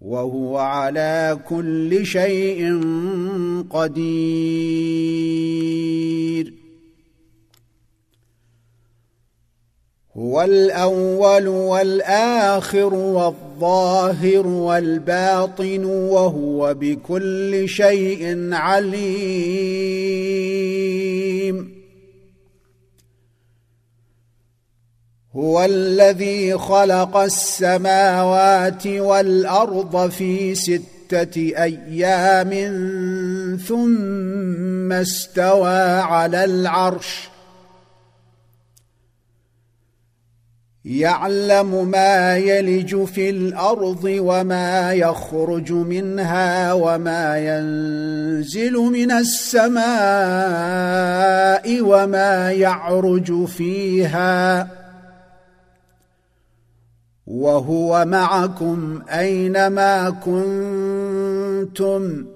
وهو على كل شيء قدير. هو الأول والآخر والظاهر والباطن وهو بكل شيء عليم. هو الذي خلق السماوات والأرض في ستة أيام ثم استوى على العرش. يعلم ما يلج في الأرض وما يخرج منها وما ينزل من السماء وما يعرج فيها. وهو معكم أينما كنتم.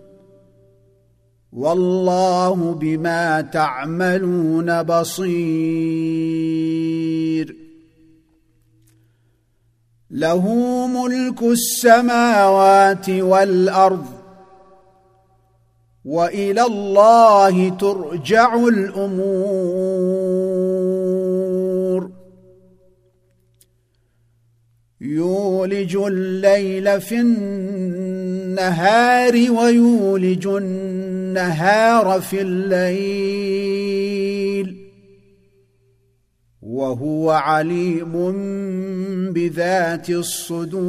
والله بما تعملون بصير. له ملك السماوات والأرض. وإلى الله ترجع الأمور. يولج الليل في النهار ويولج النهار في الليل. وهو عليم بذات الصدور.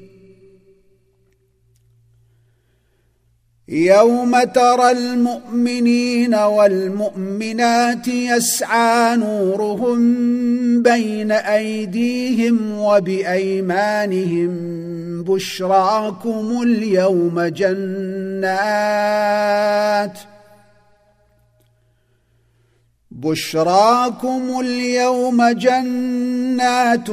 يوم ترى المؤمنين والمؤمنات يسعى نورهم بين أيديهم وبأيمانهم بشراكم اليوم جنات بشراكم اليوم جنات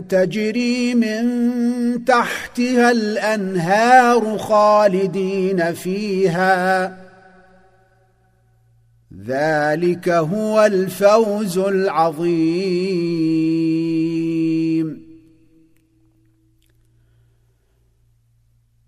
تجري من تحتها الأنهار خالدين فيها. ذلك هو الفوز العظيم.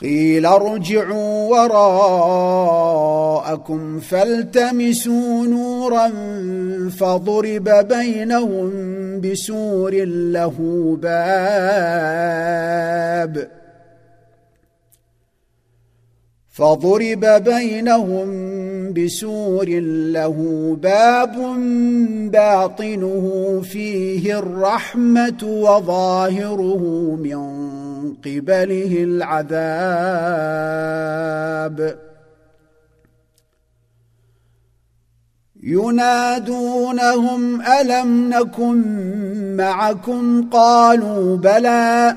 قيل ارجعوا وراءكم فالتمسوا نورا فضرب بينهم بسور له باب فضرب بينهم بسور له باب باطنه فيه الرحمة وظاهره من قبله العذاب. ينادونهم ألم نكن معكم؟ قالوا بلى.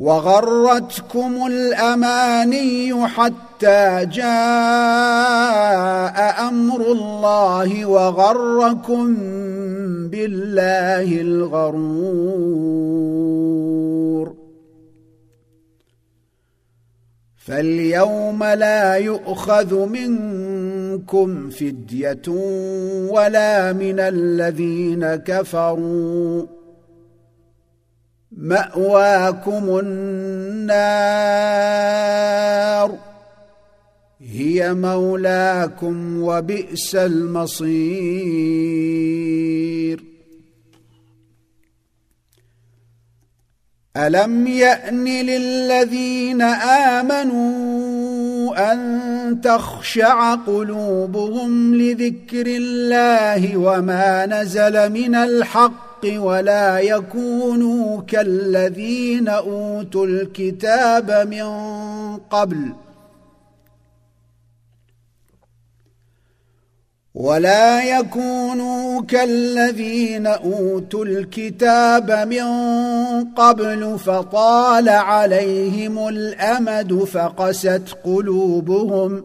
وغرتكم الأماني حتى جاء أمر الله وغركم بالله الغرور. فاليوم لا يؤخذ منكم فدية ولا من الذين كفروا. مأواكم النار. هي مولاكم وبئس المصير. ألم يأن للذين آمنوا أن تخشع قلوبهم لذكر الله وما نزل من الحق الحق ولا يكونوا كالذين أوتوا الكتاب من قبل ولا يكونوا كالذين أوتوا الكتاب من قبل فطال عليهم الأمد فقست قلوبهم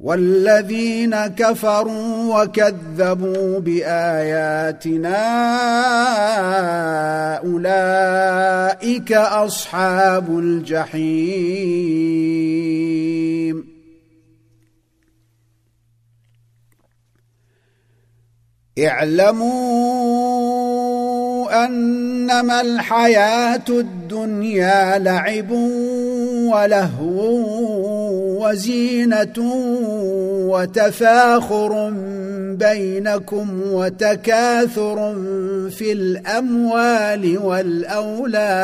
والذين كفروا وكذبوا بآياتنا أولئك أصحاب الجحيم. اعلموا أنما الحياة الدنيا لعب ولهو وزينة وتفاخر بينكم وتكاثر في الأموال والأولاد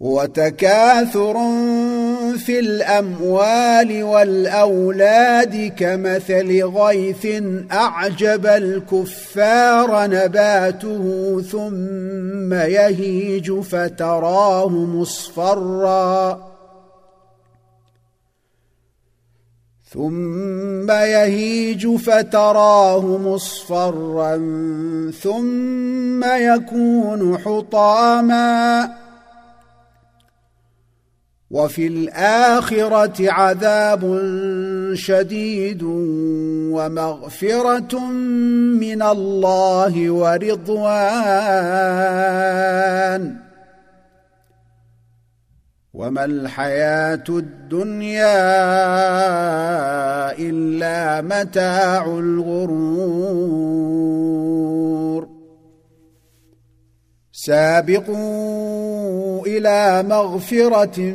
وتكاثر في الأموال والأولاد كمثل غيث أعجب الكفار نباته ثم يهيج فتراه مصفرا. ثم يهيج فتراه مصفرا ثم يكون حطاما. وفي الآخرة عذاب شديد ومغفرة من الله ورضوان. وما الحياة الدنيا إلا متاع الغرور. سابقوا إلى مغفرة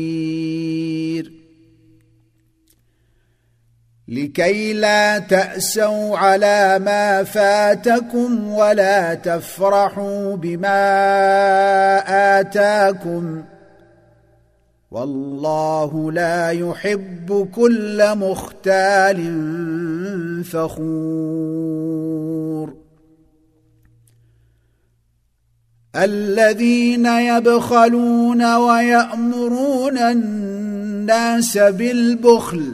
لكي لا تأسوا على ما فاتكم ولا تفرحوا بما آتاكم. والله لا يحب كل مختال فخور. الذين يبخلون ويأمرون الناس بالبخل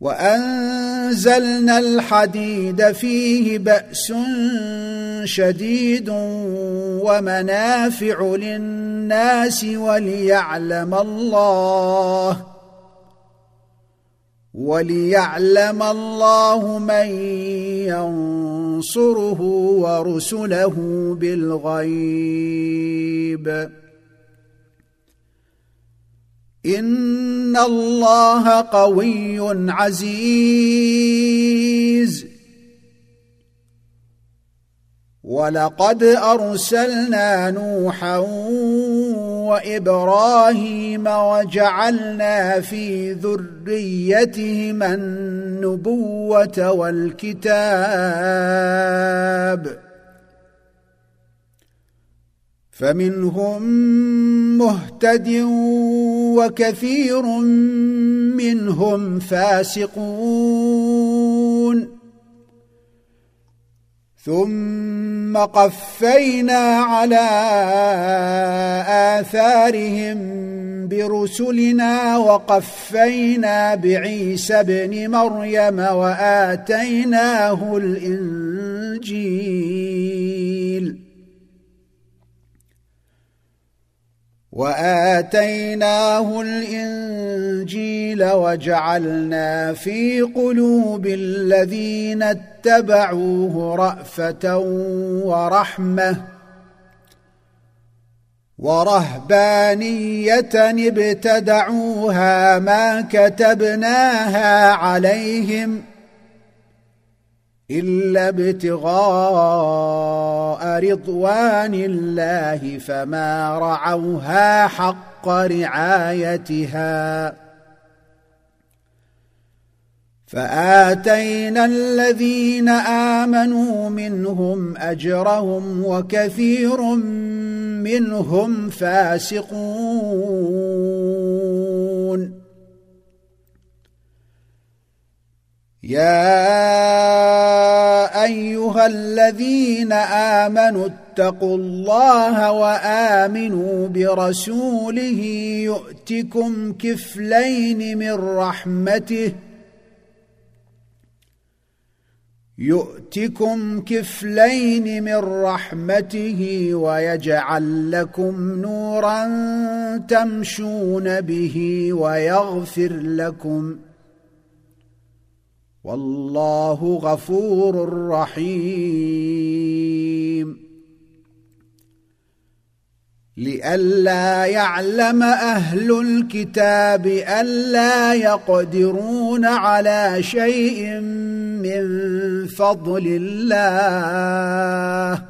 وأنزلنا الحديد فيه بأس شديد ومنافع للناس وليعلم الله وليعلم الله من ينصره ورسله بالغيب. ان الله قوي عزيز. ولقد ارسلنا نوحا وابراهيم وجعلنا في ذريتهما النبوه والكتاب فمنهم مهتد وكثير منهم فاسقون. ثم قفينا على آثارهم برسلنا وقفينا بعيسى ابن مريم وآتيناه الإنجيل. وآتيناه الإنجيل وجعلنا في قلوب الذين اتبعوه رأفة ورحمة ورهبانية ابتدعوها ما كتبناها عليهم إلا ابتغاء رضوان الله فما رعوها حق رعايتها. فآتينا الذين آمنوا منهم أجرهم وكثير منهم فاسقون. يا أيها الذين آمنوا اتقوا الله وآمنوا برسوله يؤتكم كفلين من رحمته يؤتكم كفلين من رحمته ويجعل لكم نورا تمشون به ويغفر لكم والله غفور رحيم. لئلا يعلم أهل الكتاب ألا يقدرون على شيء من فضل الله.